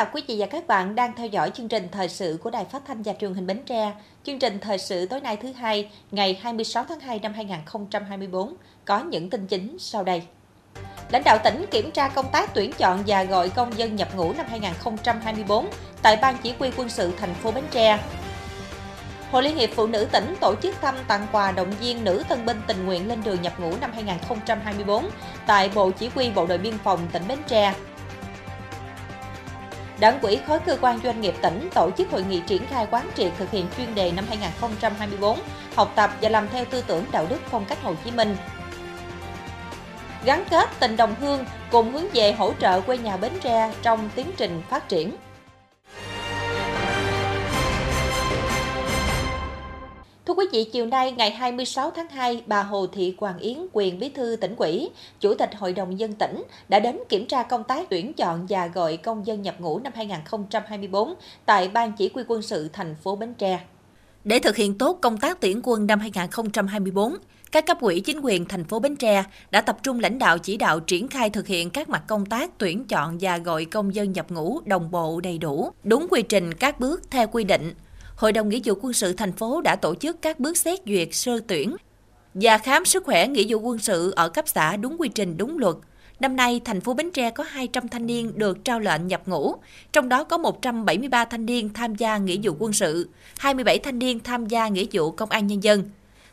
Xin chào quý vị và các bạn đang theo dõi chương trình thời sự của Đài Phát thanh và Truyền hình Bến Tre. Chương trình thời sự tối nay thứ hai, ngày 26 tháng 2 năm 2024 có những tin chính sau đây. Lãnh đạo tỉnh kiểm tra công tác tuyển chọn và gọi công dân nhập ngũ năm 2024 tại Ban Chỉ huy quân sự thành phố Bến Tre. Hội Liên hiệp Phụ nữ tỉnh tổ chức thăm tặng quà động viên nữ tân binh tình nguyện lên đường nhập ngũ năm 2024 tại Bộ Chỉ huy Bộ đội Biên phòng tỉnh Bến Tre. Đảng quỹ khối cơ quan doanh nghiệp tỉnh tổ chức hội nghị triển khai quán triệt thực hiện chuyên đề năm 2024, học tập và làm theo tư tưởng đạo đức phong cách Hồ Chí Minh. Gắn kết tình đồng hương cùng hướng về hỗ trợ quê nhà Bến Tre trong tiến trình phát triển. Thưa quý vị, chiều nay ngày 26 tháng 2, bà Hồ Thị Hoàng Yến, quyền bí thư tỉnh ủy, Chủ tịch Hội đồng dân tỉnh đã đến kiểm tra công tác tuyển chọn và gọi công dân nhập ngũ năm 2024 tại Ban Chỉ huy quân sự thành phố Bến Tre. Để thực hiện tốt công tác tuyển quân năm 2024, các cấp ủy chính quyền thành phố Bến Tre đã tập trung lãnh đạo chỉ đạo triển khai thực hiện các mặt công tác tuyển chọn và gọi công dân nhập ngũ đồng bộ đầy đủ, đúng quy trình các bước theo quy định – Hội đồng Nghĩa vụ quân sự thành phố đã tổ chức các bước xét duyệt sơ tuyển và khám sức khỏe nghĩa vụ quân sự ở cấp xã đúng quy trình đúng luật. Năm nay, thành phố Bến Tre có 200 thanh niên được trao lệnh nhập ngũ, trong đó có 173 thanh niên tham gia nghĩa vụ quân sự, 27 thanh niên tham gia nghĩa vụ công an nhân dân.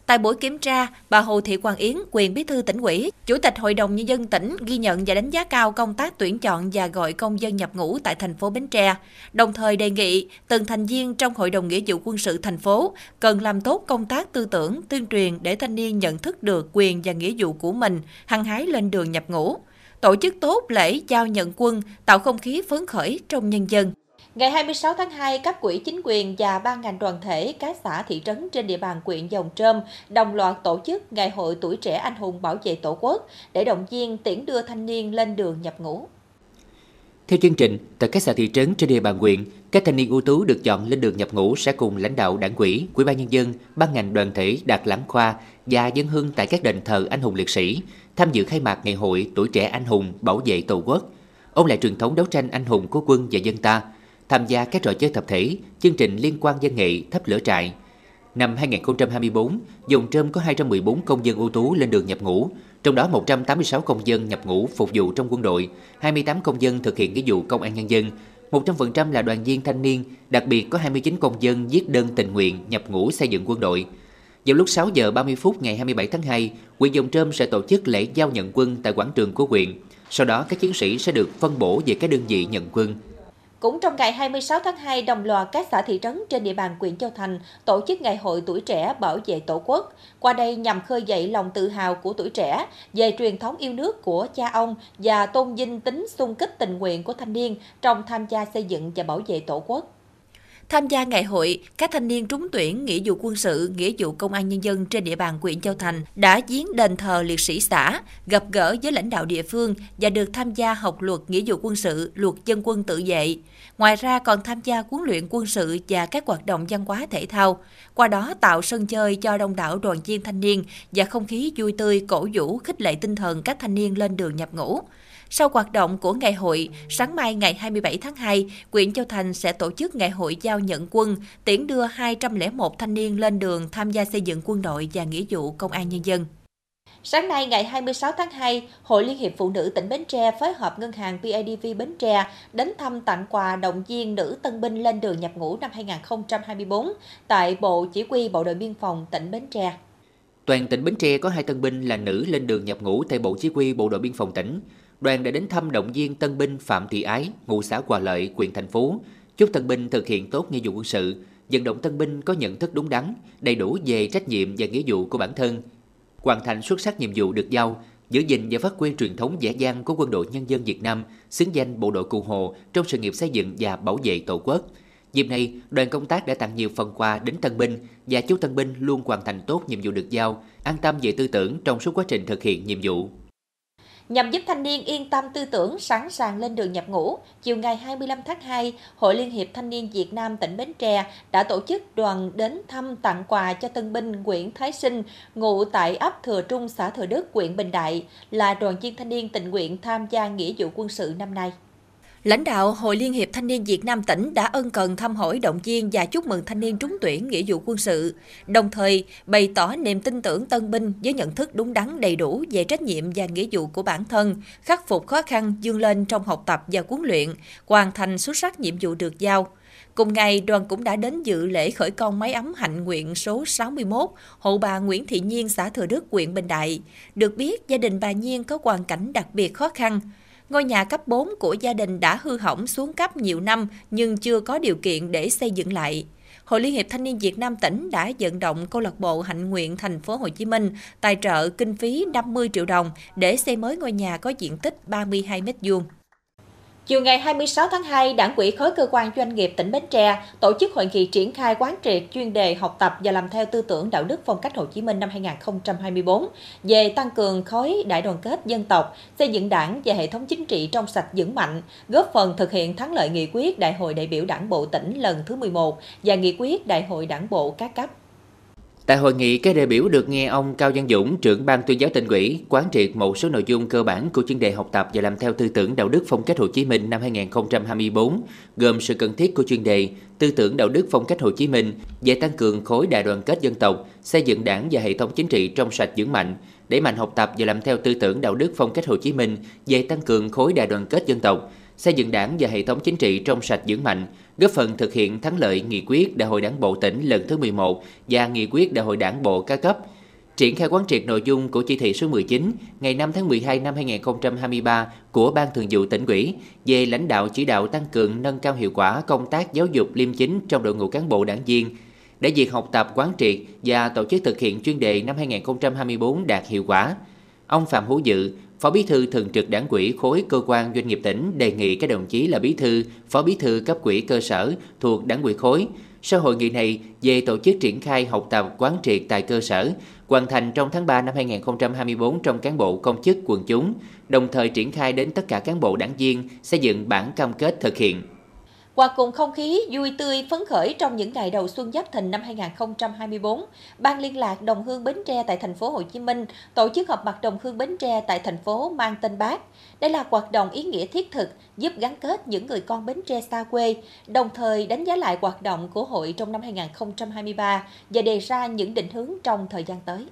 Tại buổi kiểm tra, bà Hồ Thị Quang Yến, quyền bí thư tỉnh ủy, Chủ tịch Hội đồng Nhân dân tỉnh ghi nhận và đánh giá cao công tác tuyển chọn và gọi công dân nhập ngũ tại thành phố Bến Tre, đồng thời đề nghị từng thành viên trong Hội đồng Nghĩa vụ quân sự thành phố cần làm tốt công tác tư tưởng, tuyên truyền để thanh niên nhận thức được quyền và nghĩa vụ của mình, hăng hái lên đường nhập ngũ. Tổ chức tốt lễ giao nhận quân, tạo không khí phấn khởi trong nhân dân. Ngày 26 tháng 2, các quỹ chính quyền và ban ngành đoàn thể các xã thị trấn trên địa bàn huyện Dòng Trơm đồng loạt tổ chức Ngày hội tuổi trẻ anh hùng bảo vệ Tổ quốc để động viên tiễn đưa thanh niên lên đường nhập ngũ. Theo chương trình, tại các xã thị trấn trên địa bàn huyện, các thanh niên ưu tú được chọn lên đường nhập ngũ sẽ cùng lãnh đạo đảng quỹ, quỹ ban nhân dân, ban ngành đoàn thể đạt lãng khoa và dân hương tại các đền thờ anh hùng liệt sĩ, tham dự khai mạc ngày hội tuổi trẻ anh hùng bảo vệ Tổ quốc, ôn lại truyền thống đấu tranh anh hùng của quân và dân ta – tham gia các trò chơi tập thể, chương trình liên quan dân nghệ thắp lửa trại. Năm 2024, dùng Trơm có 214 công dân ưu tú lên đường nhập ngũ, trong đó 186 công dân nhập ngũ phục vụ trong quân đội, 28 công dân thực hiện nghĩa vụ công an nhân dân, 100% là đoàn viên thanh niên, đặc biệt có 29 công dân viết đơn tình nguyện nhập ngũ xây dựng quân đội. Vào lúc 6 giờ 30 phút ngày 27 tháng 2, huyện Dòng Trơm sẽ tổ chức lễ giao nhận quân tại quảng trường của huyện. Sau đó các chiến sĩ sẽ được phân bổ về các đơn vị nhận quân. Cũng trong ngày 26 tháng 2, đồng loạt các xã thị trấn trên địa bàn huyện Châu Thành tổ chức Ngày hội tuổi trẻ bảo vệ Tổ quốc. Qua đây nhằm khơi dậy lòng tự hào của tuổi trẻ về truyền thống yêu nước của cha ông và tôn vinh tính xung kích tình nguyện của thanh niên trong tham gia xây dựng và bảo vệ Tổ quốc. Tham gia ngày hội, các thanh niên trúng tuyển nghĩa vụ quân sự, nghĩa vụ công an nhân dân trên địa bàn huyện Châu Thành đã viếng đền thờ liệt sĩ xã, gặp gỡ với lãnh đạo địa phương và được tham gia học luật nghĩa vụ quân sự, luật dân quân tự vệ. Ngoài ra còn tham gia huấn luyện quân sự và các hoạt động văn hóa thể thao, qua đó tạo sân chơi cho đông đảo đoàn viên thanh niên và không khí vui tươi cổ vũ khích lệ tinh thần các thanh niên lên đường nhập ngũ. Sau hoạt động của ngày hội, sáng mai ngày 27 tháng 2, huyện Châu Thành sẽ tổ chức ngày hội giao nhận quân, tiễn đưa 201 thanh niên lên đường tham gia xây dựng quân đội và nghĩa vụ công an nhân dân. Sáng nay ngày 26 tháng 2, Hội Liên hiệp Phụ nữ tỉnh Bến Tre phối hợp ngân hàng BIDV Bến Tre đến thăm tặng quà động viên nữ tân binh lên đường nhập ngũ năm 2024 tại Bộ Chỉ huy Bộ đội Biên phòng tỉnh Bến Tre. Toàn tỉnh Bến Tre có hai tân binh là nữ lên đường nhập ngũ tại Bộ Chỉ huy Bộ đội Biên phòng tỉnh đoàn đã đến thăm động viên tân binh Phạm Thị Ái, ngụ xã Hòa Lợi, huyện thành Phú, chúc tân binh thực hiện tốt nghĩa vụ quân sự, vận động tân binh có nhận thức đúng đắn, đầy đủ về trách nhiệm và nghĩa vụ của bản thân, hoàn thành xuất sắc nhiệm vụ được giao, giữ gìn và phát huy truyền thống vẻ vang của quân đội nhân dân Việt Nam, xứng danh bộ đội Cụ Hồ trong sự nghiệp xây dựng và bảo vệ Tổ quốc. Dịp này, đoàn công tác đã tặng nhiều phần quà đến tân binh và chúc tân binh luôn hoàn thành tốt nhiệm vụ được giao, an tâm về tư tưởng trong suốt quá trình thực hiện nhiệm vụ. Nhằm giúp thanh niên yên tâm tư tưởng, sẵn sàng lên đường nhập ngũ, chiều ngày 25 tháng 2, Hội Liên hiệp Thanh niên Việt Nam tỉnh Bến Tre đã tổ chức đoàn đến thăm tặng quà cho tân binh Nguyễn Thái Sinh, ngụ tại ấp Thừa Trung, xã Thừa Đức, huyện Bình Đại, là đoàn viên thanh niên tình nguyện tham gia nghĩa vụ quân sự năm nay. Lãnh đạo Hội Liên hiệp Thanh niên Việt Nam tỉnh đã ân cần thăm hỏi động viên và chúc mừng thanh niên trúng tuyển nghĩa vụ quân sự, đồng thời bày tỏ niềm tin tưởng tân binh với nhận thức đúng đắn đầy đủ về trách nhiệm và nghĩa vụ của bản thân, khắc phục khó khăn dương lên trong học tập và huấn luyện, hoàn thành xuất sắc nhiệm vụ được giao. Cùng ngày, đoàn cũng đã đến dự lễ khởi công máy ấm hạnh nguyện số 61, hộ bà Nguyễn Thị Nhiên, xã Thừa Đức, huyện Bình Đại. Được biết, gia đình bà Nhiên có hoàn cảnh đặc biệt khó khăn. Ngôi nhà cấp 4 của gia đình đã hư hỏng xuống cấp nhiều năm nhưng chưa có điều kiện để xây dựng lại. Hội Liên hiệp Thanh niên Việt Nam tỉnh đã vận động câu lạc bộ Hạnh Nguyện thành phố Hồ Chí Minh tài trợ kinh phí 50 triệu đồng để xây mới ngôi nhà có diện tích 32 m2. Chiều ngày 26 tháng 2, Đảng ủy khối cơ quan doanh nghiệp tỉnh Bến Tre tổ chức hội nghị triển khai quán triệt chuyên đề học tập và làm theo tư tưởng đạo đức phong cách Hồ Chí Minh năm 2024 về tăng cường khối đại đoàn kết dân tộc, xây dựng đảng và hệ thống chính trị trong sạch vững mạnh, góp phần thực hiện thắng lợi nghị quyết Đại hội đại biểu Đảng bộ tỉnh lần thứ 11 và nghị quyết Đại hội Đảng bộ các cấp. Tại hội nghị, các đại biểu được nghe ông Cao Văn Dũng, trưởng ban tuyên giáo tỉnh ủy, quán triệt một số nội dung cơ bản của chuyên đề học tập và làm theo tư tưởng đạo đức phong cách Hồ Chí Minh năm 2024, gồm sự cần thiết của chuyên đề tư tưởng đạo đức phong cách Hồ Chí Minh về tăng cường khối đại đoàn kết dân tộc, xây dựng đảng và hệ thống chính trị trong sạch vững mạnh, đẩy mạnh học tập và làm theo tư tưởng đạo đức phong cách Hồ Chí Minh về tăng cường khối đại đoàn kết dân tộc, xây dựng đảng và hệ thống chính trị trong sạch vững mạnh, góp phần thực hiện thắng lợi nghị quyết Đại hội Đảng bộ tỉnh lần thứ 11 và nghị quyết Đại hội Đảng bộ các cấp. Triển khai quán triệt nội dung của chỉ thị số 19 ngày 5 tháng 12 năm 2023 của Ban Thường vụ tỉnh ủy về lãnh đạo chỉ đạo tăng cường nâng cao hiệu quả công tác giáo dục liêm chính trong đội ngũ cán bộ đảng viên để việc học tập quán triệt và tổ chức thực hiện chuyên đề năm 2024 đạt hiệu quả. Ông Phạm Hữu Dự, Phó Bí thư Thường trực Đảng ủy khối cơ quan doanh nghiệp tỉnh đề nghị các đồng chí là bí thư, phó bí thư cấp quỹ cơ sở thuộc Đảng ủy khối sau hội nghị này về tổ chức triển khai học tập quán triệt tại cơ sở, hoàn thành trong tháng 3 năm 2024 trong cán bộ công chức quần chúng, đồng thời triển khai đến tất cả cán bộ đảng viên xây dựng bản cam kết thực hiện. Hòa cùng không khí vui tươi phấn khởi trong những ngày đầu xuân Giáp Thìn năm 2024, Ban liên lạc Đồng Hương Bến Tre tại thành phố Hồ Chí Minh tổ chức họp mặt Đồng Hương Bến Tre tại thành phố mang tên Bác. Đây là hoạt động ý nghĩa thiết thực giúp gắn kết những người con Bến Tre xa quê, đồng thời đánh giá lại hoạt động của hội trong năm 2023 và đề ra những định hướng trong thời gian tới.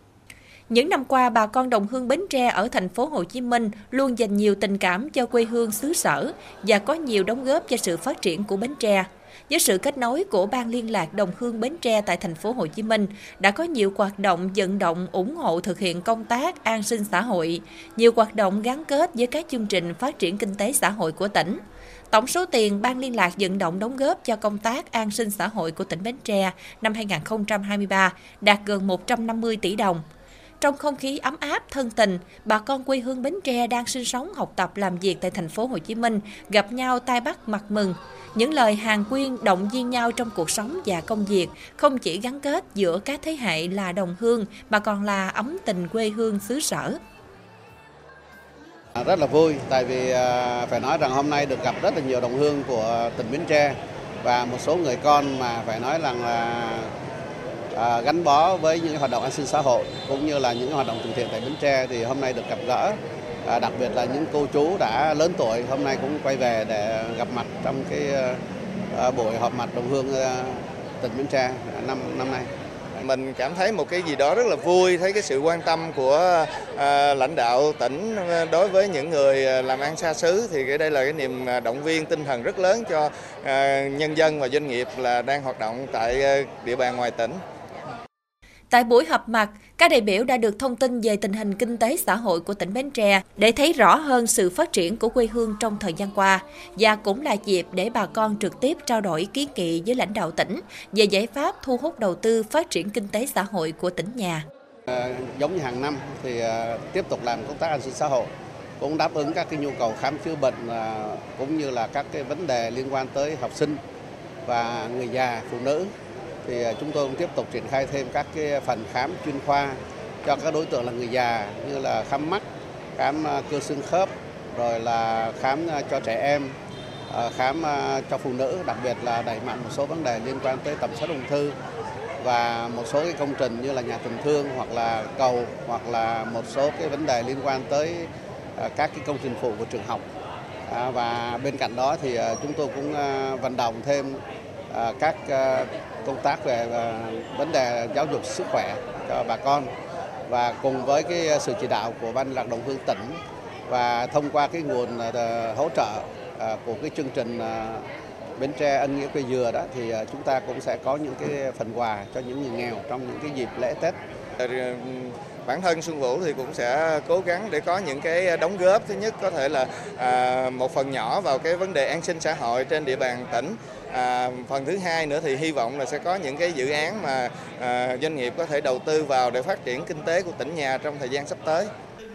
Những năm qua, bà con đồng hương Bến Tre ở thành phố Hồ Chí Minh luôn dành nhiều tình cảm cho quê hương xứ sở và có nhiều đóng góp cho sự phát triển của Bến Tre. Với sự kết nối của Ban liên lạc đồng hương Bến Tre tại thành phố Hồ Chí Minh đã có nhiều hoạt động vận động ủng hộ thực hiện công tác an sinh xã hội, nhiều hoạt động gắn kết với các chương trình phát triển kinh tế xã hội của tỉnh. Tổng số tiền Ban liên lạc vận động đóng góp cho công tác an sinh xã hội của tỉnh Bến Tre năm 2023 đạt gần 150 tỷ đồng. Trong không khí ấm áp, thân tình, bà con quê hương Bến Tre đang sinh sống, học tập, làm việc tại thành phố Hồ Chí Minh gặp nhau tay bắt mặt mừng. Những lời hàng quyên động viên nhau trong cuộc sống và công việc không chỉ gắn kết giữa các thế hệ là đồng hương mà còn là ấm tình quê hương xứ sở. À, rất là vui tại vì à, phải nói rằng hôm nay được gặp rất là nhiều đồng hương của tỉnh Bến Tre và một số người con mà phải nói rằng là à, gắn bó với những hoạt động an sinh xã hội cũng như là những hoạt động từ thiện tại Bến Tre thì hôm nay được gặp gỡ. À, đặc biệt là những cô chú đã lớn tuổi hôm nay cũng quay về để gặp mặt trong cái à, buổi họp mặt đồng hương à, tỉnh Bến Tre năm năm nay. Mình cảm thấy một cái gì đó rất là vui thấy cái sự quan tâm của à, lãnh đạo tỉnh à, đối với những người à, làm ăn xa xứ thì cái đây là cái niềm à, động viên tinh thần rất lớn cho à, nhân dân và doanh nghiệp là đang hoạt động tại địa bàn ngoài tỉnh. Tại buổi họp mặt, các đại biểu đã được thông tin về tình hình kinh tế xã hội của tỉnh Bến Tre để thấy rõ hơn sự phát triển của quê hương trong thời gian qua và cũng là dịp để bà con trực tiếp trao đổi kiến nghị với lãnh đạo tỉnh về giải pháp thu hút đầu tư phát triển kinh tế xã hội của tỉnh nhà. À, giống như hàng năm thì à, tiếp tục làm công tác an sinh xã hội cũng đáp ứng các cái nhu cầu khám chữa bệnh à, cũng như là các cái vấn đề liên quan tới học sinh và người già, phụ nữ thì à, chúng tôi cũng tiếp tục triển khai thêm các cái phần khám chuyên khoa cho các đối tượng là người già như là khám mắt, khám à, cơ xương khớp, rồi là khám à, cho trẻ em, khám cho phụ nữ, đặc biệt là đẩy mạnh một số vấn đề liên quan tới tầm soát ung thư và một số cái công trình như là nhà tình thương hoặc là cầu hoặc là một số cái vấn đề liên quan tới các cái công trình phụ của trường học. Và bên cạnh đó thì chúng tôi cũng vận động thêm các công tác về à, vấn đề giáo dục sức khỏe cho bà con và cùng với cái sự chỉ đạo của ban lạc động hương tỉnh và thông qua cái nguồn à, hỗ trợ à, của cái chương trình Bến Tre ân nghĩa cây dừa đó, thì chúng ta cũng sẽ có những cái phần quà cho những người nghèo trong những cái dịp lễ Tết. Ừ, bản thân Xuân Vũ thì cũng sẽ cố gắng để có những cái đóng góp. Thứ nhất có thể là một phần nhỏ vào cái vấn đề an sinh xã hội trên địa bàn tỉnh à, phần thứ hai nữa thì hy vọng là sẽ có những cái dự án mà à, doanh nghiệp có thể đầu tư vào để phát triển kinh tế của tỉnh nhà trong thời gian sắp tới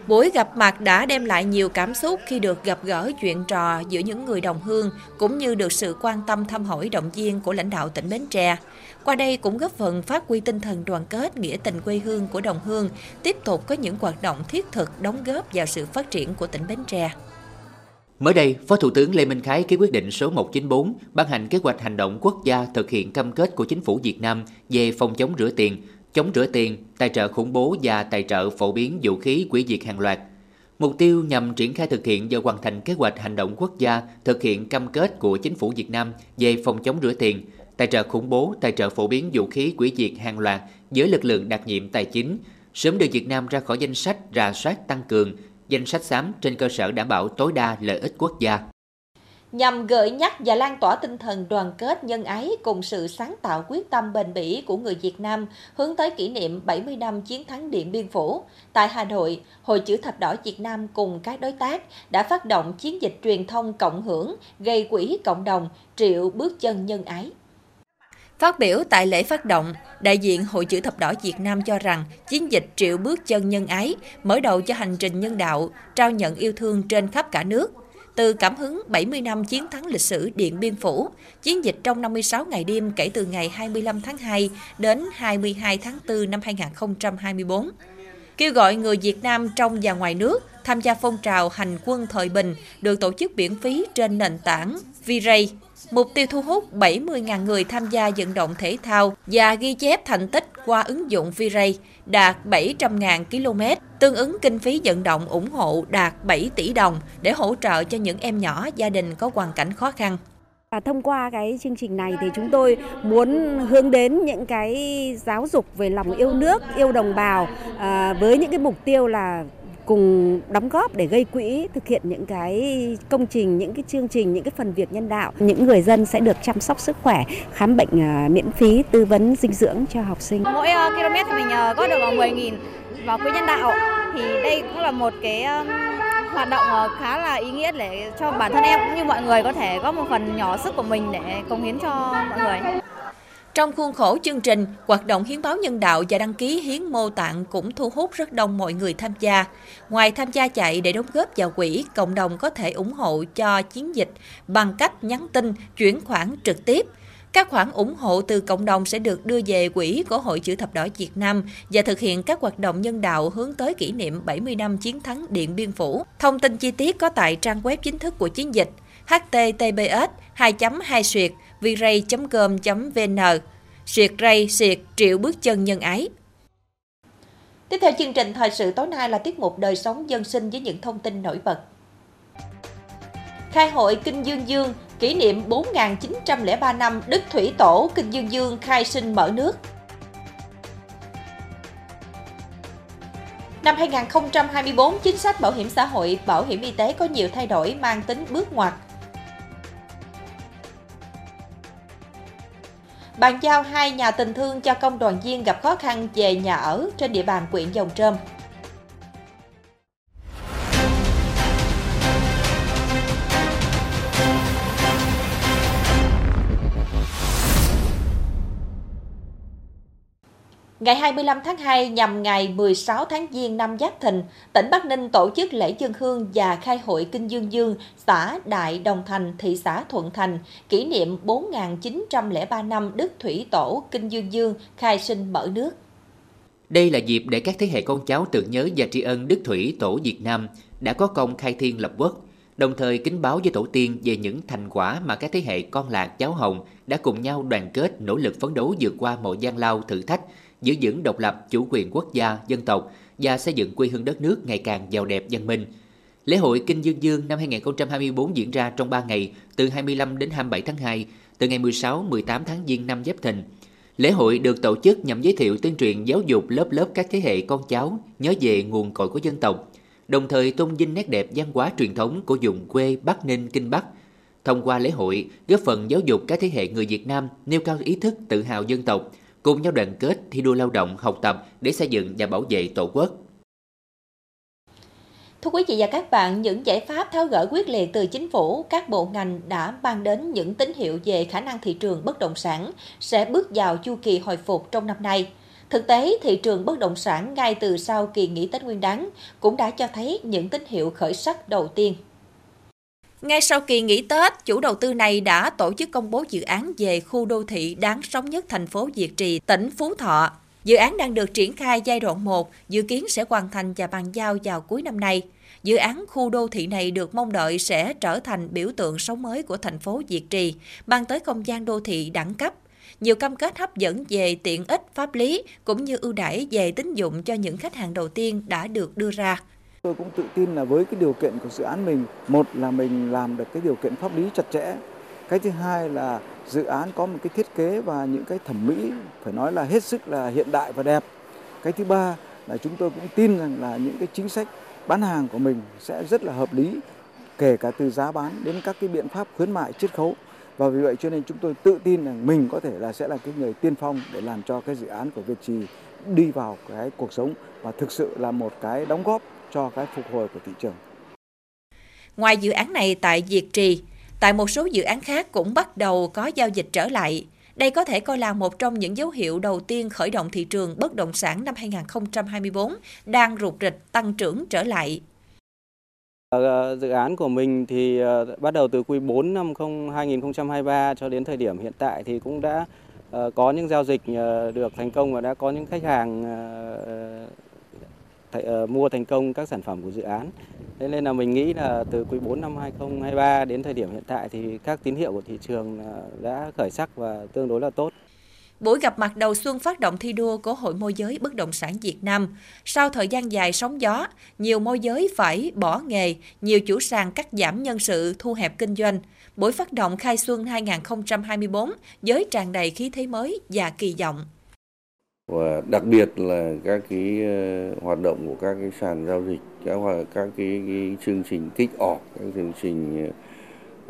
Buổi gặp mặt đã đem lại nhiều cảm xúc khi được gặp gỡ chuyện trò giữa những người đồng hương, cũng như được sự quan tâm thăm hỏi động viên của lãnh đạo tỉnh Bến Tre. Qua đây cũng góp phần phát huy tinh thần đoàn kết, nghĩa tình quê hương của đồng hương, tiếp tục có những hoạt động thiết thực đóng góp vào sự phát triển của tỉnh Bến Tre. Mới đây, Phó Thủ tướng Lê Minh Khái ký quyết định số 194 ban hành kế hoạch hành động quốc gia thực hiện cam kết của chính phủ Việt Nam về phòng chống rửa tiền, chống rửa tiền, tài trợ khủng bố và tài trợ phổ biến vũ khí quỷ diệt hàng loạt. Mục tiêu nhằm triển khai thực hiện và hoàn thành kế hoạch hành động quốc gia thực hiện cam kết của chính phủ Việt Nam về phòng chống rửa tiền, tài trợ khủng bố, tài trợ phổ biến vũ khí quỷ diệt hàng loạt với lực lượng đặc nhiệm tài chính, sớm đưa Việt Nam ra khỏi danh sách rà soát tăng cường, danh sách xám trên cơ sở đảm bảo tối đa lợi ích quốc gia nhằm gợi nhắc và lan tỏa tinh thần đoàn kết nhân ái cùng sự sáng tạo quyết tâm bền bỉ của người Việt Nam hướng tới kỷ niệm 70 năm chiến thắng Điện Biên Phủ. Tại Hà Nội, Hội chữ thập đỏ Việt Nam cùng các đối tác đã phát động chiến dịch truyền thông cộng hưởng gây quỹ cộng đồng triệu bước chân nhân ái. Phát biểu tại lễ phát động, đại diện Hội chữ thập đỏ Việt Nam cho rằng chiến dịch triệu bước chân nhân ái mở đầu cho hành trình nhân đạo, trao nhận yêu thương trên khắp cả nước – từ cảm hứng 70 năm chiến thắng lịch sử Điện Biên Phủ, chiến dịch trong 56 ngày đêm kể từ ngày 25 tháng 2 đến 22 tháng 4 năm 2024. Kêu gọi người Việt Nam trong và ngoài nước tham gia phong trào hành quân thời bình được tổ chức miễn phí trên nền tảng V-Ray. Mục tiêu thu hút 70.000 người tham gia vận động thể thao và ghi chép thành tích qua ứng dụng V-Ray đạt 700.000 km, tương ứng kinh phí vận động ủng hộ đạt 7 tỷ đồng để hỗ trợ cho những em nhỏ gia đình có hoàn cảnh khó khăn. Và thông qua cái chương trình này thì chúng tôi muốn hướng đến những cái giáo dục về lòng yêu nước, yêu đồng bào à, với những cái mục tiêu là cùng đóng góp để gây quỹ thực hiện những cái công trình, những cái chương trình, những cái phần việc nhân đạo. Những người dân sẽ được chăm sóc sức khỏe, khám bệnh à, miễn phí, tư vấn dinh dưỡng cho học sinh. Mỗi à, km thì mình à, góp có được 10.000 vào quỹ nhân đạo thì đây cũng là một cái hoạt động khá là ý nghĩa để cho bản thân em cũng như mọi người có thể góp một phần nhỏ sức của mình để cống hiến cho mọi người. Trong khuôn khổ chương trình, hoạt động hiến máu nhân đạo và đăng ký hiến mô tạng cũng thu hút rất đông mọi người tham gia. Ngoài tham gia chạy để đóng góp vào quỹ, cộng đồng có thể ủng hộ cho chiến dịch bằng cách nhắn tin, chuyển khoản trực tiếp. Các khoản ủng hộ từ cộng đồng sẽ được đưa về quỹ của Hội chữ thập đỏ Việt Nam và thực hiện các hoạt động nhân đạo hướng tới kỷ niệm 70 năm chiến thắng Điện Biên Phủ. Thông tin chi tiết có tại trang web chính thức của chiến dịch https 2 2 suyệt viray.com.vn siệt ray siệt triệu bước chân nhân ái Tiếp theo chương trình thời sự tối nay là tiết mục đời sống dân sinh với những thông tin nổi bật. Khai hội Kinh Dương Dương kỷ niệm 4.903 năm Đức Thủy Tổ Kinh Dương Dương khai sinh mở nước. Năm 2024, chính sách bảo hiểm xã hội, bảo hiểm y tế có nhiều thay đổi mang tính bước ngoặt. Bàn giao hai nhà tình thương cho công đoàn viên gặp khó khăn về nhà ở trên địa bàn quyện Dòng Trơm. Ngày 25 tháng 2 nhằm ngày 16 tháng Giêng năm Giáp Thìn, tỉnh Bắc Ninh tổ chức lễ dân hương và khai hội Kinh Dương Dương, xã Đại Đồng Thành, thị xã Thuận Thành, kỷ niệm 4.903 năm Đức Thủy Tổ Kinh Dương Dương khai sinh mở nước. Đây là dịp để các thế hệ con cháu tưởng nhớ và tri ân Đức Thủy Tổ Việt Nam đã có công khai thiên lập quốc, đồng thời kính báo với tổ tiên về những thành quả mà các thế hệ con lạc cháu hồng đã cùng nhau đoàn kết nỗ lực phấn đấu vượt qua mọi gian lao thử thách giữ vững độc lập, chủ quyền quốc gia, dân tộc và xây dựng quê hương đất nước ngày càng giàu đẹp văn minh. Lễ hội Kinh Dương Dương năm 2024 diễn ra trong 3 ngày, từ 25 đến 27 tháng 2, từ ngày 16, 18 tháng Giêng năm Giáp Thìn. Lễ hội được tổ chức nhằm giới thiệu tuyên truyền giáo dục lớp lớp các thế hệ con cháu nhớ về nguồn cội của dân tộc, đồng thời tôn vinh nét đẹp văn hóa truyền thống của vùng quê Bắc Ninh, Kinh Bắc. Thông qua lễ hội, góp phần giáo dục các thế hệ người Việt Nam nêu cao ý thức tự hào dân tộc, cùng nhau đoàn kết thi đua lao động, học tập để xây dựng và bảo vệ Tổ quốc. Thưa quý vị và các bạn, những giải pháp tháo gỡ quyết liệt từ chính phủ, các bộ ngành đã mang đến những tín hiệu về khả năng thị trường bất động sản sẽ bước vào chu kỳ hồi phục trong năm nay. Thực tế, thị trường bất động sản ngay từ sau kỳ nghỉ Tết Nguyên đán cũng đã cho thấy những tín hiệu khởi sắc đầu tiên. Ngay sau kỳ nghỉ Tết, chủ đầu tư này đã tổ chức công bố dự án về khu đô thị đáng sống nhất thành phố Diệt Trì, tỉnh Phú Thọ. Dự án đang được triển khai giai đoạn 1, dự kiến sẽ hoàn thành và bàn giao vào cuối năm nay. Dự án khu đô thị này được mong đợi sẽ trở thành biểu tượng sống mới của thành phố Diệt Trì, mang tới không gian đô thị đẳng cấp. Nhiều cam kết hấp dẫn về tiện ích pháp lý cũng như ưu đãi về tín dụng cho những khách hàng đầu tiên đã được đưa ra. Tôi cũng tự tin là với cái điều kiện của dự án mình, một là mình làm được cái điều kiện pháp lý chặt chẽ. Cái thứ hai là dự án có một cái thiết kế và những cái thẩm mỹ phải nói là hết sức là hiện đại và đẹp. Cái thứ ba là chúng tôi cũng tin rằng là những cái chính sách bán hàng của mình sẽ rất là hợp lý kể cả từ giá bán đến các cái biện pháp khuyến mại chiết khấu và vì vậy cho nên chúng tôi tự tin rằng mình có thể là sẽ là cái người tiên phong để làm cho cái dự án của Việt Trì đi vào cái cuộc sống và thực sự là một cái đóng góp cho cái phục hồi của thị trường. Ngoài dự án này tại Việt Trì, tại một số dự án khác cũng bắt đầu có giao dịch trở lại. Đây có thể coi là một trong những dấu hiệu đầu tiên khởi động thị trường bất động sản năm 2024 đang rụt rịch tăng trưởng trở lại. Ờ, dự án của mình thì ờ, bắt đầu từ quý 4 năm 2023 cho đến thời điểm hiện tại thì cũng đã ờ, có những giao dịch được thành công và đã có những khách hàng Ờ, mua thành công các sản phẩm của dự án. Thế nên là mình nghĩ là từ quý 4 năm 2023 đến thời điểm hiện tại thì các tín hiệu của thị trường ờ, đã khởi sắc và tương đối là tốt. Buổi gặp mặt đầu xuân phát động thi đua của Hội môi giới bất động sản Việt Nam. Sau thời gian dài sóng gió, nhiều môi giới phải bỏ nghề, nhiều chủ sàn cắt giảm nhân sự, thu hẹp kinh doanh. Buổi phát động khai xuân 2024 giới tràn đầy khí thế mới và kỳ vọng. Và đặc biệt là các cái ờ, hoạt động của các cái sàn giao dịch, các các cái, cái chương trình kích off, các chương trình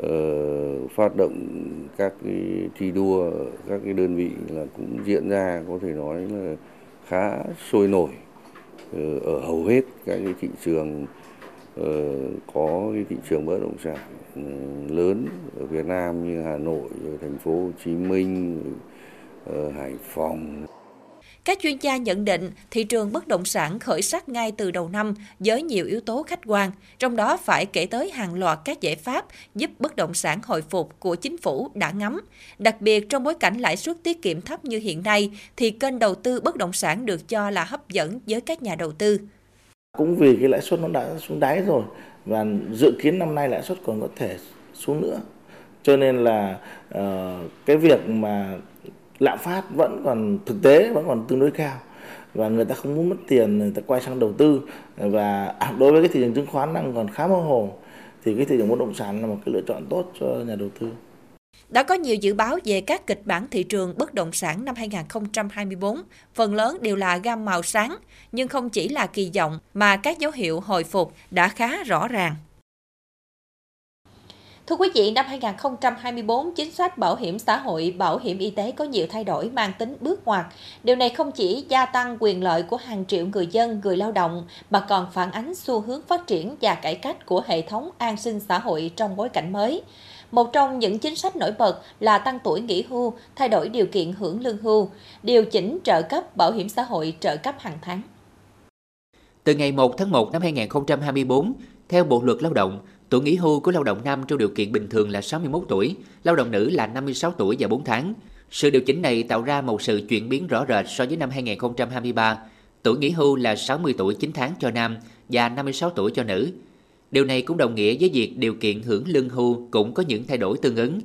uh, phát động các cái thi đua các cái đơn vị là cũng diễn ra có thể nói là khá sôi nổi uh, ở hầu hết các cái thị trường uh, có cái thị trường bất động sản ừ, lớn ở Việt Nam như Hà Nội, thành phố Hồ Chí Minh, uh, Hải Phòng. Các chuyên gia nhận định thị trường bất động sản khởi sắc ngay từ đầu năm với nhiều yếu tố khách quan, trong đó phải kể tới hàng loạt các giải pháp giúp bất động sản hồi phục của chính phủ đã ngắm. Đặc biệt trong bối cảnh lãi suất tiết kiệm thấp như hiện nay thì kênh đầu tư bất động sản được cho là hấp dẫn với các nhà đầu tư. Cũng vì cái lãi suất nó đã xuống đáy rồi và dự kiến năm nay lãi suất còn có thể xuống nữa. Cho nên là uh, cái việc mà lạm phát vẫn còn thực tế vẫn còn tương đối cao và người ta không muốn mất tiền người ta quay sang đầu tư và đối với cái thị trường chứng khoán đang còn khá mơ hồ thì cái thị trường bất động sản là một cái lựa chọn tốt cho nhà đầu tư. Đã có nhiều dự báo về các kịch bản thị trường bất động sản năm 2024, phần lớn đều là gam màu sáng, nhưng không chỉ là kỳ vọng mà các dấu hiệu hồi phục đã khá rõ ràng. Thưa quý vị, năm 2024, chính sách bảo hiểm xã hội, bảo hiểm y tế có nhiều thay đổi mang tính bước ngoặt. Điều này không chỉ gia tăng quyền lợi của hàng triệu người dân, người lao động, mà còn phản ánh xu hướng phát triển và cải cách của hệ thống an sinh xã hội trong bối cảnh mới. Một trong những chính sách nổi bật là tăng tuổi nghỉ hưu, thay đổi điều kiện hưởng lương hưu, điều chỉnh trợ cấp bảo hiểm xã hội trợ cấp hàng tháng. Từ ngày 1 tháng 1 năm 2024, theo Bộ Luật Lao động, Tuổi nghỉ hưu của lao động nam trong điều kiện bình thường là 61 tuổi, lao động nữ là 56 tuổi và 4 tháng. Sự điều chỉnh này tạo ra một sự chuyển biến rõ rệt so với năm 2023. Tuổi nghỉ hưu là 60 tuổi 9 tháng cho nam và 56 tuổi cho nữ. Điều này cũng đồng nghĩa với việc điều kiện hưởng lương hưu cũng có những thay đổi tương ứng.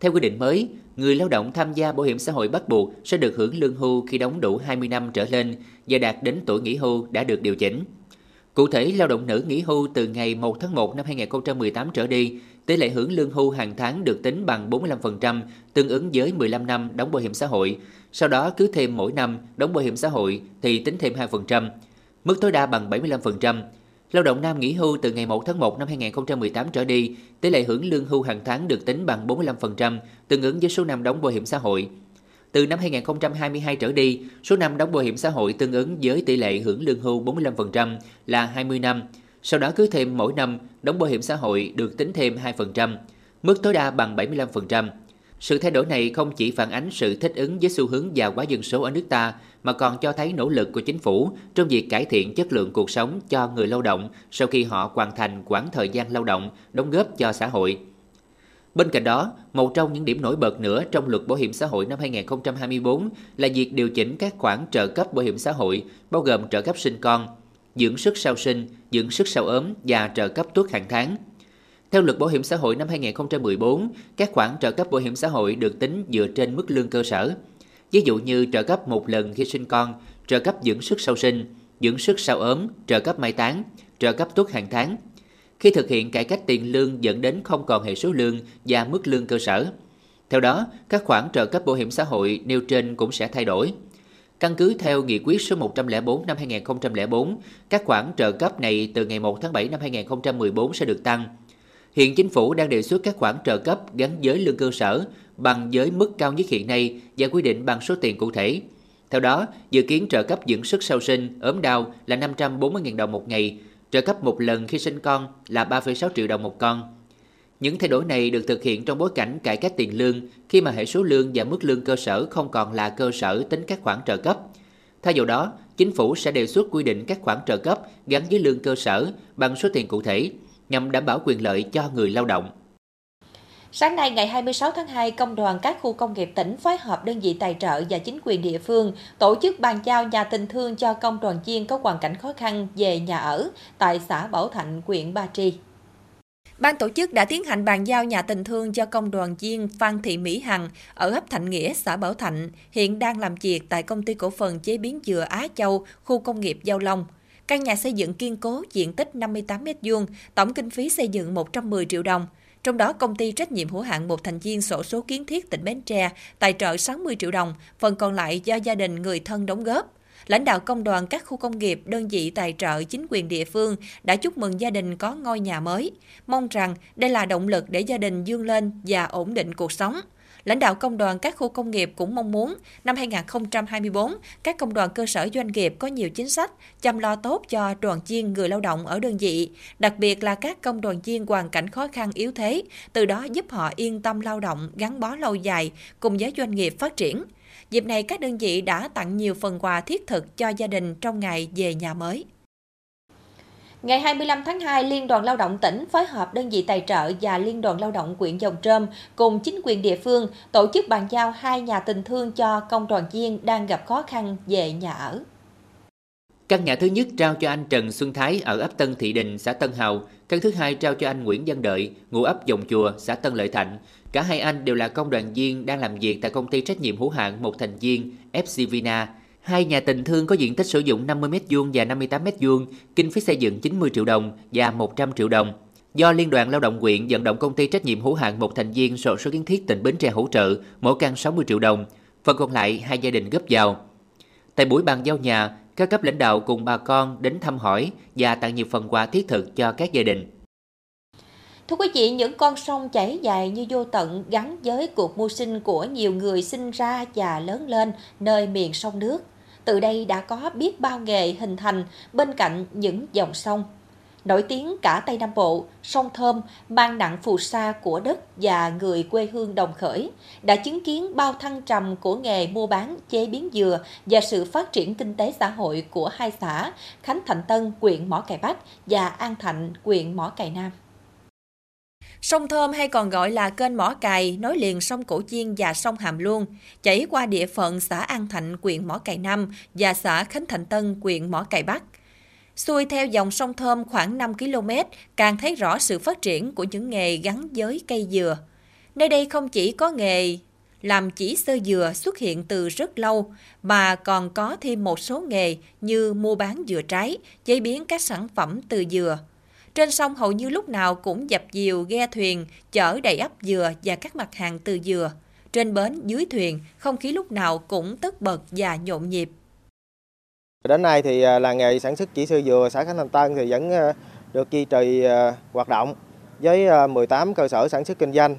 Theo quy định mới, người lao động tham gia bảo hiểm xã hội bắt buộc sẽ được hưởng lương hưu khi đóng đủ 20 năm trở lên và đạt đến tuổi nghỉ hưu đã được điều chỉnh. Cụ thể, lao động nữ nghỉ hưu từ ngày 1 tháng 1 năm 2018 trở đi, tỷ lệ hưởng lương hưu hàng tháng được tính bằng 45%, tương ứng với 15 năm đóng bảo hiểm xã hội. Sau đó cứ thêm mỗi năm đóng bảo hiểm xã hội thì tính thêm 2%, mức tối đa bằng 75%. Lao động nam nghỉ hưu từ ngày 1 tháng 1 năm 2018 trở đi, tỷ lệ hưởng lương hưu hàng tháng được tính bằng 45%, tương ứng với số năm đóng bảo hiểm xã hội. Từ năm 2022 trở đi, số năm đóng bảo hiểm xã hội tương ứng với tỷ lệ hưởng lương hưu 45% là 20 năm. Sau đó cứ thêm mỗi năm đóng bảo hiểm xã hội được tính thêm 2%, mức tối đa bằng 75%. Sự thay đổi này không chỉ phản ánh sự thích ứng với xu hướng già hóa dân số ở nước ta, mà còn cho thấy nỗ lực của chính phủ trong việc cải thiện chất lượng cuộc sống cho người lao động sau khi họ hoàn thành quãng thời gian lao động, đóng góp cho xã hội. Bên cạnh đó, một trong những điểm nổi bật nữa trong luật bảo hiểm xã hội năm 2024 là việc điều chỉnh các khoản trợ cấp bảo hiểm xã hội, bao gồm trợ cấp sinh con, dưỡng sức sau sinh, dưỡng sức sau ốm và trợ cấp tuất hàng tháng. Theo luật bảo hiểm xã hội năm 2014, các khoản trợ cấp bảo hiểm xã hội được tính dựa trên mức lương cơ sở. Ví dụ như trợ cấp một lần khi sinh con, trợ cấp dưỡng sức sau sinh, dưỡng sức sau ốm, trợ cấp mai táng, trợ cấp tuất hàng tháng. Khi thực hiện cải cách tiền lương dẫn đến không còn hệ số lương và mức lương cơ sở. Theo đó, các khoản trợ cấp bảo hiểm xã hội nêu trên cũng sẽ thay đổi. Căn cứ theo nghị quyết số 104 năm 2004, các khoản trợ cấp này từ ngày 1 tháng 7 năm 2014 sẽ được tăng. Hiện chính phủ đang đề xuất các khoản trợ cấp gắn với lương cơ sở bằng với mức cao nhất hiện nay và quy định bằng số tiền cụ thể. Theo đó, dự kiến trợ cấp dưỡng sức sau sinh, ốm đau là 540.000 đồng một ngày, trợ cấp một lần khi sinh con là 3,6 triệu đồng một con. Những thay đổi này được thực hiện trong bối cảnh cải cách tiền lương khi mà hệ số lương và mức lương cơ sở không còn là cơ sở tính các khoản trợ cấp. Thay vào đó, chính phủ sẽ đề xuất quy định các khoản trợ cấp gắn với lương cơ sở bằng số tiền cụ thể nhằm đảm bảo quyền lợi cho người lao động. Sáng nay ngày 26 tháng 2, Công đoàn các khu công nghiệp tỉnh phối hợp đơn vị tài trợ và chính quyền địa phương tổ chức bàn giao nhà tình thương cho công đoàn viên có hoàn cảnh khó khăn về nhà ở tại xã Bảo Thạnh, huyện Ba Tri. Ban tổ chức đã tiến hành bàn giao nhà tình thương cho công đoàn viên Phan Thị Mỹ Hằng ở ấp Thạnh Nghĩa, xã Bảo Thạnh, hiện đang làm việc tại công ty cổ phần chế biến dừa Á Châu, khu công nghiệp Giao Long. Căn nhà xây dựng kiên cố, diện tích 58 m2, tổng kinh phí xây dựng 110 triệu đồng. Trong đó, công ty trách nhiệm hữu hạn một thành viên sổ số kiến thiết tỉnh Bến Tre tài trợ 60 triệu đồng, phần còn lại do gia đình người thân đóng góp. Lãnh đạo công đoàn các khu công nghiệp, đơn vị tài trợ chính quyền địa phương đã chúc mừng gia đình có ngôi nhà mới. Mong rằng đây là động lực để gia đình dương lên và ổn định cuộc sống. Lãnh đạo công đoàn các khu công nghiệp cũng mong muốn năm 2024, các công đoàn cơ sở doanh nghiệp có nhiều chính sách chăm lo tốt cho đoàn viên người lao động ở đơn vị, đặc biệt là các công đoàn viên hoàn cảnh khó khăn yếu thế, từ đó giúp họ yên tâm lao động, gắn bó lâu dài cùng với doanh nghiệp phát triển. Dịp này, các đơn vị đã tặng nhiều phần quà thiết thực cho gia đình trong ngày về nhà mới. Ngày 25 tháng 2, Liên đoàn Lao động tỉnh phối hợp đơn vị tài trợ và Liên đoàn Lao động quyện Dòng Trơm cùng chính quyền địa phương tổ chức bàn giao hai nhà tình thương cho công đoàn viên đang gặp khó khăn về nhà ở. Căn nhà thứ nhất trao cho anh Trần Xuân Thái ở ấp Tân Thị Đình, xã Tân Hào. Căn thứ hai trao cho anh Nguyễn Văn Đợi, ngụ ấp Dòng Chùa, xã Tân Lợi Thạnh. Cả hai anh đều là công đoàn viên đang làm việc tại công ty trách nhiệm hữu hạn một thành viên FC Vina. Hai nhà tình thương có diện tích sử dụng 50m2 và 58m2, kinh phí xây dựng 90 triệu đồng và 100 triệu đồng. Do Liên đoàn Lao động huyện vận động công ty trách nhiệm hữu hạn một thành viên sổ số kiến thiết tỉnh Bến Tre hỗ trợ, mỗi căn 60 triệu đồng, phần còn lại hai gia đình góp vào. Tại buổi bàn giao nhà, các cấp lãnh đạo cùng bà con đến thăm hỏi và tặng nhiều phần quà thiết thực cho các gia đình. Thưa quý vị, những con sông chảy dài như vô tận gắn với cuộc mưu sinh của nhiều người sinh ra và lớn lên nơi miền sông nước. Từ đây đã có biết bao nghề hình thành bên cạnh những dòng sông. Nổi tiếng cả Tây Nam Bộ, sông Thơm mang nặng phù sa của đất và người quê hương đồng khởi, đã chứng kiến bao thăng trầm của nghề mua bán chế biến dừa và sự phát triển kinh tế xã hội của hai xã Khánh Thạnh Tân, huyện Mỏ Cày Bắc và An Thạnh, huyện Mỏ Cày Nam. Sông Thơm hay còn gọi là kênh Mỏ Cày nối liền sông Cổ Chiên và sông Hàm Luông, chảy qua địa phận xã An Thạnh, huyện Mỏ Cày Nam và xã Khánh Thạnh Tân, huyện Mỏ Cày Bắc. Xuôi theo dòng sông Thơm khoảng 5 km, càng thấy rõ sự phát triển của những nghề gắn với cây dừa. Nơi đây không chỉ có nghề làm chỉ sơ dừa xuất hiện từ rất lâu, mà còn có thêm một số nghề như mua bán dừa trái, chế biến các sản phẩm từ dừa. Trên sông hầu như lúc nào cũng dập dìu ghe thuyền chở đầy ắp dừa và các mặt hàng từ dừa. Trên bến dưới thuyền, không khí lúc nào cũng tất bật và nhộn nhịp. Đến nay thì à, làng nghề sản xuất chỉ sơ dừa xã Khánh Thành Tân thì vẫn à, được duy trì à, hoạt động với 18 cơ sở sản xuất kinh doanh.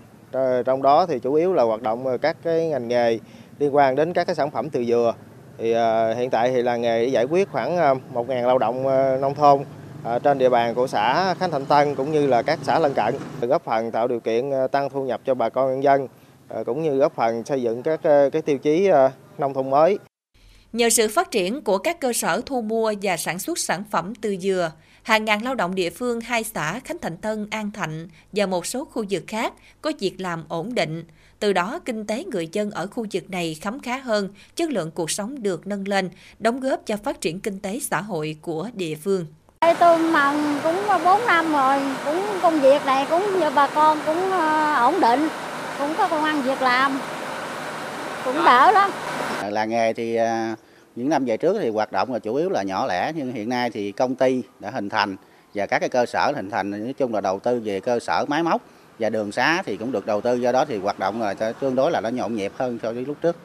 Trong đó thì chủ yếu là hoạt động các cái ngành nghề liên quan đến các cái sản phẩm từ dừa. Thì hiện tại thì làng nghề giải quyết khoảng 1.000 lao động nông thôn trên địa bàn của xã Khánh Thạnh Tân cũng như là các xã lân cận, góp phần tạo điều kiện ờ, tăng thu nhập cho bà con nhân dân ờ, cũng như góp phần xây dựng các ờ, cái tiêu chí nông thôn mới. Nhờ sự phát triển của các cơ sở thu mua và sản xuất sản phẩm từ dừa, hàng ngàn lao động địa phương hai xã Khánh Thạnh Tân, An Thạnh và một số khu vực khác có việc làm ổn định. Từ đó, kinh tế người dân ở khu vực này khấm khá hơn, chất lượng cuộc sống được nâng lên, đóng góp cho phát triển kinh tế xã hội của địa phương. Tôi mong cũng 4 năm rồi, cũng công việc này cũng như bà con cũng ờ, ổn định, cũng có công ăn việc làm, cũng đỡ lắm. Làng nghề thì à, những năm về trước thì hoạt động là chủ yếu là nhỏ lẻ nhưng hiện nay thì công ty đã hình thành và các cái cơ sở hình thành nói chung là đầu tư về cơ sở máy móc và đường xá thì cũng được đầu tư do đó thì hoạt động là tương đối là nó nhộn nhịp hơn so với lúc trước.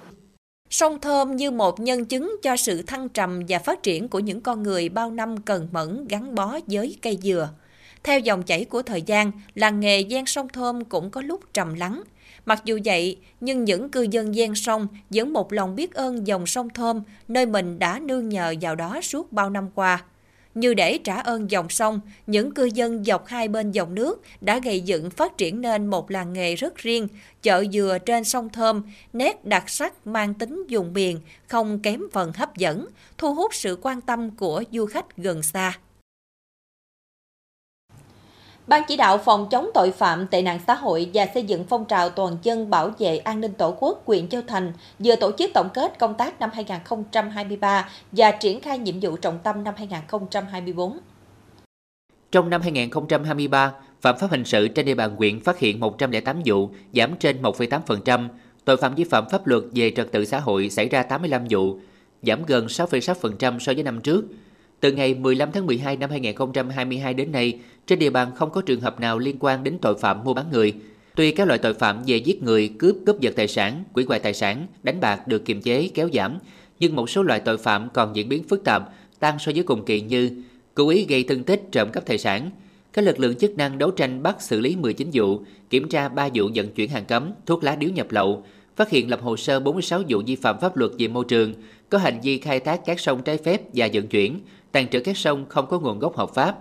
Sông Thơm như một nhân chứng cho sự thăng trầm và phát triển của những con người bao năm cần mẫn gắn bó với cây dừa. Theo dòng chảy của thời gian, làng nghề gian sông Thơm cũng có lúc trầm lắng, Mặc dù vậy, nhưng những cư dân gian sông vẫn một lòng biết ơn dòng sông Thơm, nơi mình đã nương nhờ vào đó suốt bao năm qua. Như để trả ơn dòng sông, những cư dân dọc hai bên dòng nước đã gây dựng phát triển nên một làng nghề rất riêng, chợ dừa trên sông Thơm, nét đặc sắc mang tính dùng miền, không kém phần hấp dẫn, thu hút sự quan tâm của du khách gần xa. Ban chỉ đạo phòng chống tội phạm tệ nạn xã hội và xây dựng phong trào toàn dân bảo vệ an ninh tổ quốc huyện Châu Thành vừa tổ chức tổng kết công tác năm 2023 và triển khai nhiệm vụ trọng tâm năm 2024. Trong năm 2023, phạm pháp hình sự trên địa bàn huyện phát hiện 108 vụ, giảm trên 1,8%. Tội phạm vi phạm pháp luật về trật tự xã hội xảy ra 85 vụ, giảm gần 6,6% so với năm trước. Từ ngày 15 tháng 12 năm 2022 đến nay, trên địa bàn không có trường hợp nào liên quan đến tội phạm mua bán người. Tuy các loại tội phạm về giết người, cướp, cướp giật tài sản, quỷ hoại tài sản, đánh bạc được kiềm chế, kéo giảm, nhưng một số loại tội phạm còn diễn biến phức tạp, tăng so với cùng kỳ như cố ý gây thương tích, trộm cắp tài sản. Các lực lượng chức năng đấu tranh bắt xử lý 19 vụ, kiểm tra 3 vụ vận chuyển hàng cấm, thuốc lá điếu nhập lậu, phát hiện lập hồ sơ 46 vụ vi phạm pháp luật về môi trường, có hành vi khai thác các sông trái phép và vận chuyển, tàn trữ các sông không có nguồn gốc hợp pháp.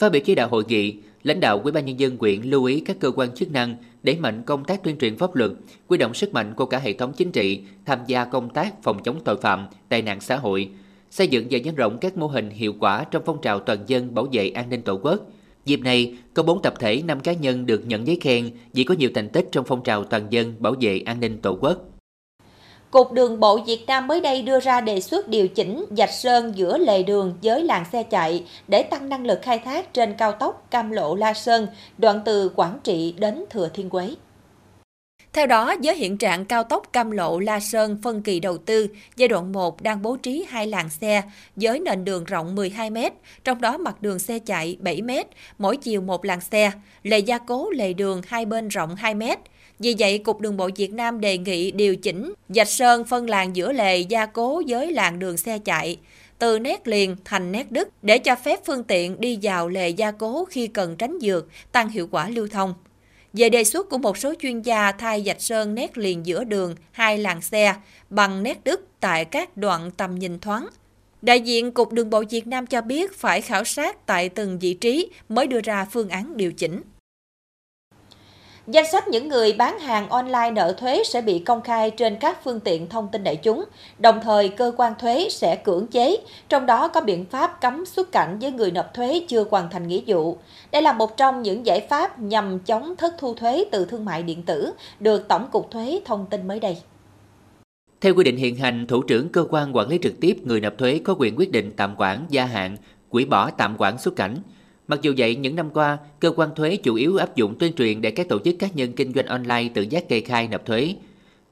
Phát biểu chỉ đạo hội nghị, lãnh đạo Ủy ban nhân dân huyện lưu ý các cơ quan chức năng đẩy mạnh công tác tuyên truyền pháp luật, quy động sức mạnh của cả hệ thống chính trị tham gia công tác phòng chống tội phạm, tệ nạn xã hội, xây dựng và nhân rộng các mô hình hiệu quả trong phong trào toàn dân bảo vệ an ninh tổ quốc. Dịp này, có 4 tập thể, 5 cá nhân được nhận giấy khen vì có nhiều thành tích trong phong trào toàn dân bảo vệ an ninh tổ quốc. Cục Đường bộ Việt Nam mới đây đưa ra đề xuất điều chỉnh dạch sơn giữa lề đường với làng xe chạy để tăng năng lực khai thác trên cao tốc Cam Lộ La Sơn, đoạn từ Quảng Trị đến Thừa Thiên Huế. Theo đó, với hiện trạng cao tốc Cam Lộ La Sơn phân kỳ đầu tư, giai đoạn 1 đang bố trí hai làn xe với nền đường rộng 12 m, trong đó mặt đường xe chạy 7 m, mỗi chiều một làn xe, lề gia cố lề đường hai bên rộng 2 m, vì vậy, Cục Đường bộ Việt Nam đề nghị điều chỉnh dạch sơn phân làng giữa lề gia cố với làng đường xe chạy từ nét liền thành nét đứt để cho phép phương tiện đi vào lề gia cố khi cần tránh dược, tăng hiệu quả lưu thông. Về đề xuất của một số chuyên gia thay dạch sơn nét liền giữa đường hai làng xe bằng nét đứt tại các đoạn tầm nhìn thoáng. Đại diện Cục Đường bộ Việt Nam cho biết phải khảo sát tại từng vị trí mới đưa ra phương án điều chỉnh. Danh sách những người bán hàng online nợ thuế sẽ bị công khai trên các phương tiện thông tin đại chúng, đồng thời cơ quan thuế sẽ cưỡng chế, trong đó có biện pháp cấm xuất cảnh với người nộp thuế chưa hoàn thành nghĩa vụ. Đây là một trong những giải pháp nhằm chống thất thu thuế từ thương mại điện tử, được Tổng cục Thuế thông tin mới đây. Theo quy định hiện hành, thủ trưởng cơ quan quản lý trực tiếp người nộp thuế có quyền quyết định tạm quản, gia hạn, quỹ bỏ tạm quản xuất cảnh – Mặc dù vậy, những năm qua, cơ quan thuế chủ yếu áp dụng tuyên truyền để các tổ chức cá nhân kinh doanh online tự giác kê khai nộp thuế.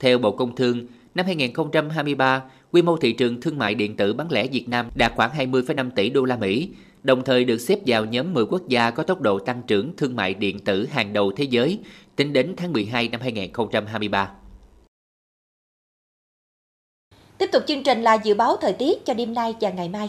Theo Bộ Công Thương, năm 2023, quy mô thị trường thương mại điện tử bán lẻ Việt Nam đạt khoảng 20,5 tỷ đô la Mỹ, đồng thời được xếp vào nhóm 10 quốc gia có tốc độ tăng trưởng thương mại điện tử hàng đầu thế giới tính đến tháng 12 năm 2023. Tiếp tục chương trình là dự báo thời tiết cho đêm nay và ngày mai.